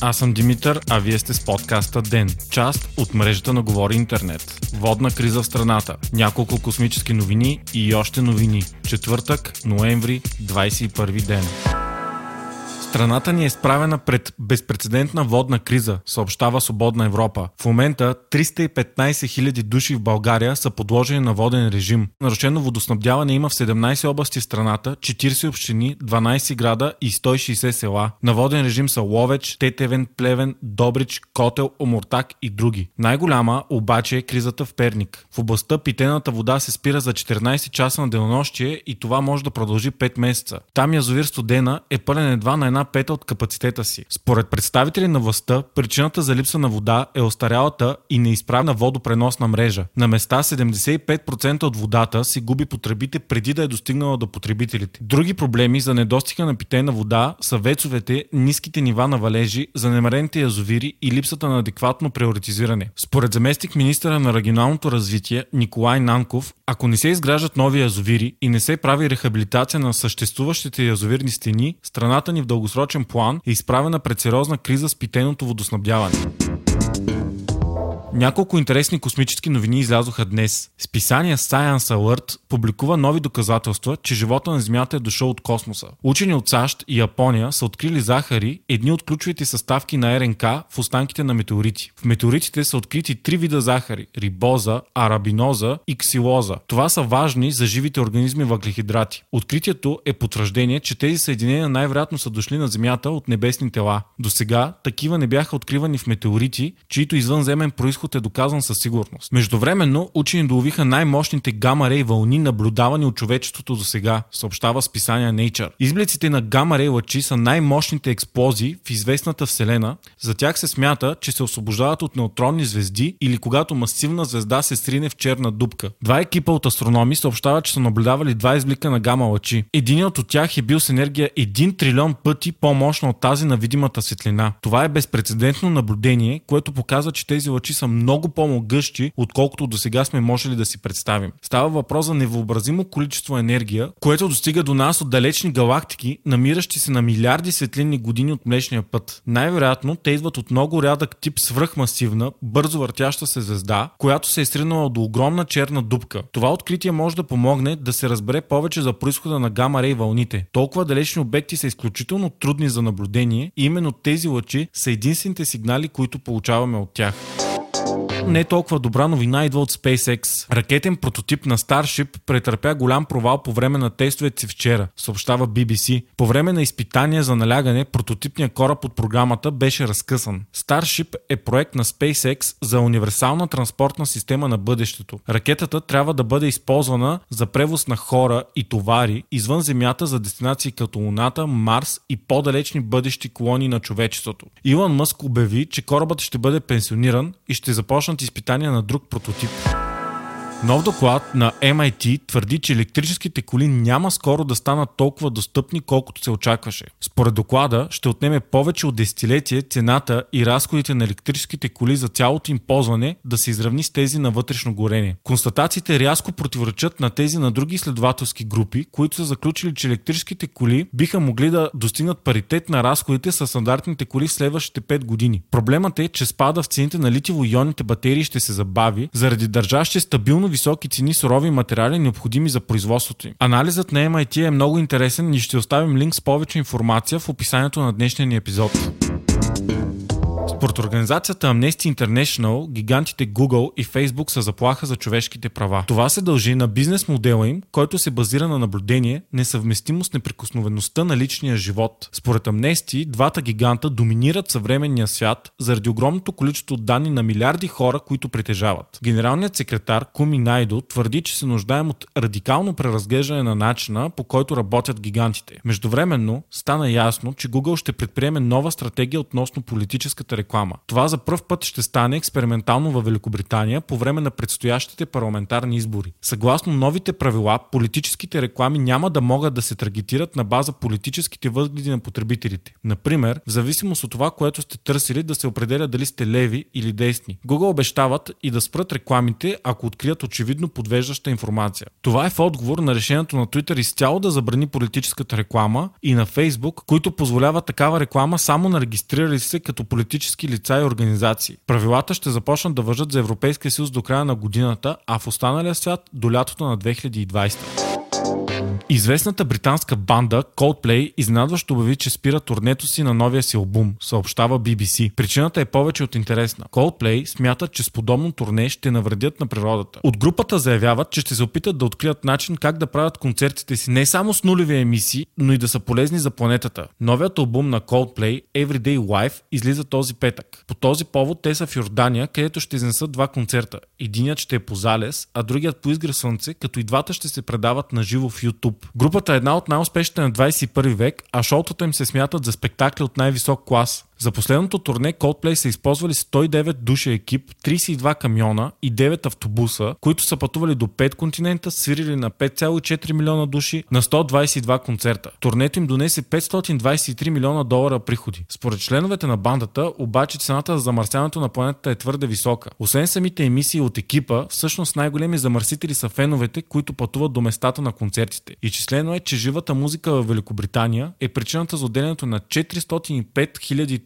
Аз съм Димитър, а вие сте с подкаста ДЕН, част от мрежата на Говори Интернет. Водна криза в страната, няколко космически новини и още новини. Четвъртък, ноември, 21 ден. Страната ни е справена пред безпредседентна водна криза, съобщава Свободна Европа. В момента 315 000 души в България са подложени на воден режим. Нарушено водоснабдяване има в 17 области в страната, 40 общини, 12 града и 160 села. На воден режим са Ловеч, Тетевен, Плевен, Добрич, Котел, Омуртак и други. Най-голяма обаче е кризата в Перник. В областта питената вода се спира за 14 часа на денонощие и това може да продължи 5 месеца. Там язовир Студена е пълен едва на една пета от капацитета си. Според представители на властта, причината за липса на вода е остарялата и неизправна водопреносна мрежа. На места 75% от водата си губи потребите преди да е достигнала до потребителите. Други проблеми за недостига на питейна вода са вецовете, ниските нива на валежи, занемарените язовири и липсата на адекватно приоритизиране. Според заместник министра на регионалното развитие Николай Нанков, ако не се изграждат нови язовири и не се прави рехабилитация на съществуващите язовирни стени, страната ни в дългосрочен план е изправена пред сериозна криза с питейното водоснабдяване. Няколко интересни космически новини излязоха днес. Списание Science Alert публикува нови доказателства, че живота на Земята е дошъл от космоса. Учени от САЩ и Япония са открили захари, едни от ключовите съставки на РНК в останките на метеорити. В метеоритите са открити три вида захари – рибоза, арабиноза и ксилоза. Това са важни за живите организми въглехидрати. Откритието е потвърждение, че тези съединения най-вероятно са дошли на Земята от небесни тела. До сега такива не бяха откривани в метеорити, чието извънземен происход изход е доказан със сигурност. Междувременно, учени доловиха най-мощните гама-рей вълни, наблюдавани от човечеството до сега, съобщава списание Nature. Изблиците на гама-рей лъчи са най-мощните експлозии в известната Вселена. За тях се смята, че се освобождават от неутронни звезди или когато масивна звезда се срине в черна дупка. Два екипа от астрономи съобщават, че са наблюдавали два изблика на гама лъчи. Единият от тях е бил с енергия 1 трилион пъти по-мощна от тази на видимата светлина. Това е безпредседентно наблюдение, което показва, че тези лъчи са много по-могъщи, отколкото до сега сме можели да си представим. Става въпрос за невъобразимо количество енергия, което достига до нас от далечни галактики, намиращи се на милиарди светлинни години от Млечния път. Най-вероятно те идват от много рядък тип свръхмасивна, бързо въртяща се звезда, която се е сринала до огромна черна дупка. Това откритие може да помогне да се разбере повече за происхода на гама-рей вълните. Толкова далечни обекти са изключително трудни за наблюдение и именно тези лъчи са единствените сигнали, които получаваме от тях не е толкова добра новина идва от SpaceX. Ракетен прототип на Starship претърпя голям провал по време на тестовете си вчера, съобщава BBC. По време на изпитания за налягане, прототипният кораб от програмата беше разкъсан. Starship е проект на SpaceX за универсална транспортна система на бъдещето. Ракетата трябва да бъде използвана за превоз на хора и товари извън Земята за дестинации като Луната, Марс и по-далечни бъдещи колонии на човечеството. Илон Мъск обяви, че корабът ще бъде пенсиониран и ще започнат изпитания на друг прототип. Нов доклад на MIT твърди, че електрическите коли няма скоро да станат толкова достъпни, колкото се очакваше. Според доклада ще отнеме повече от десетилетие цената и разходите на електрическите коли за цялото им ползване да се изравни с тези на вътрешно горение. Констатациите рязко противоречат на тези на други изследователски групи, които са заключили, че електрическите коли биха могли да достигнат паритет на разходите с стандартните коли в следващите 5 години. Проблемът е, че спада в цените на литиво-ионните батерии ще се забави заради държащи стабилно високи цени сурови материали, необходими за производството им. Анализът на MIT е много интересен и ще оставим линк с повече информация в описанието на днешния ни епизод. Според организацията Amnesty International, гигантите Google и Facebook са заплаха за човешките права. Това се дължи на бизнес модела им, който се базира на наблюдение, несъвместимо с неприкосновеността на личния живот. Според Amnesty, двата гиганта доминират съвременния свят заради огромното количество данни на милиарди хора, които притежават. Генералният секретар Куми Найдо твърди, че се нуждаем от радикално преразглеждане на начина, по който работят гигантите. Междувременно стана ясно, че Google ще предприеме нова стратегия относно политическата реклама. Това за първ път ще стане експериментално във Великобритания по време на предстоящите парламентарни избори. Съгласно новите правила, политическите реклами няма да могат да се таргетират на база политическите възгледи на потребителите. Например, в зависимост от това, което сте търсили, да се определя дали сте леви или десни. Google обещават и да спрат рекламите, ако открият очевидно подвеждаща информация. Това е в отговор на решението на Twitter изцяло да забрани политическата реклама и на Facebook, които позволяват такава реклама само на регистрирали се като политически лица и организации. Правилата ще започнат да въжат за Европейския съюз до края на годината, а в останалия свят до лятото на 2020. Известната британска банда Coldplay изненадващо обяви, че спира турнето си на новия си албум, съобщава BBC. Причината е повече от интересна. Coldplay смятат, че с подобно турне ще навредят на природата. От групата заявяват, че ще се опитат да открият начин как да правят концертите си не само с нулеви емисии, но и да са полезни за планетата. Новият албум на Coldplay, Everyday Life, излиза този петък. По този повод те са в Йордания, където ще изнесат два концерта. Единият ще е по залез, а другият по изгра слънце, като и двата ще се предават на живо в YouTube. Групата е една от най-успешните на 21 век, а шоутата им се смятат за спектакли от най-висок клас. За последното турне Coldplay са използвали 109 души екип, 32 камиона и 9 автобуса, които са пътували до 5 континента, свирили на 5,4 милиона души на 122 концерта. Турнето им донесе 523 милиона долара приходи. Според членовете на бандата, обаче цената за замърсяването на планетата е твърде висока. Освен самите емисии от екипа, всъщност най-големи замърсители са феновете, които пътуват до местата на концертите. Изчислено е, че живата музика в Великобритания е причината за отделянето на 405 000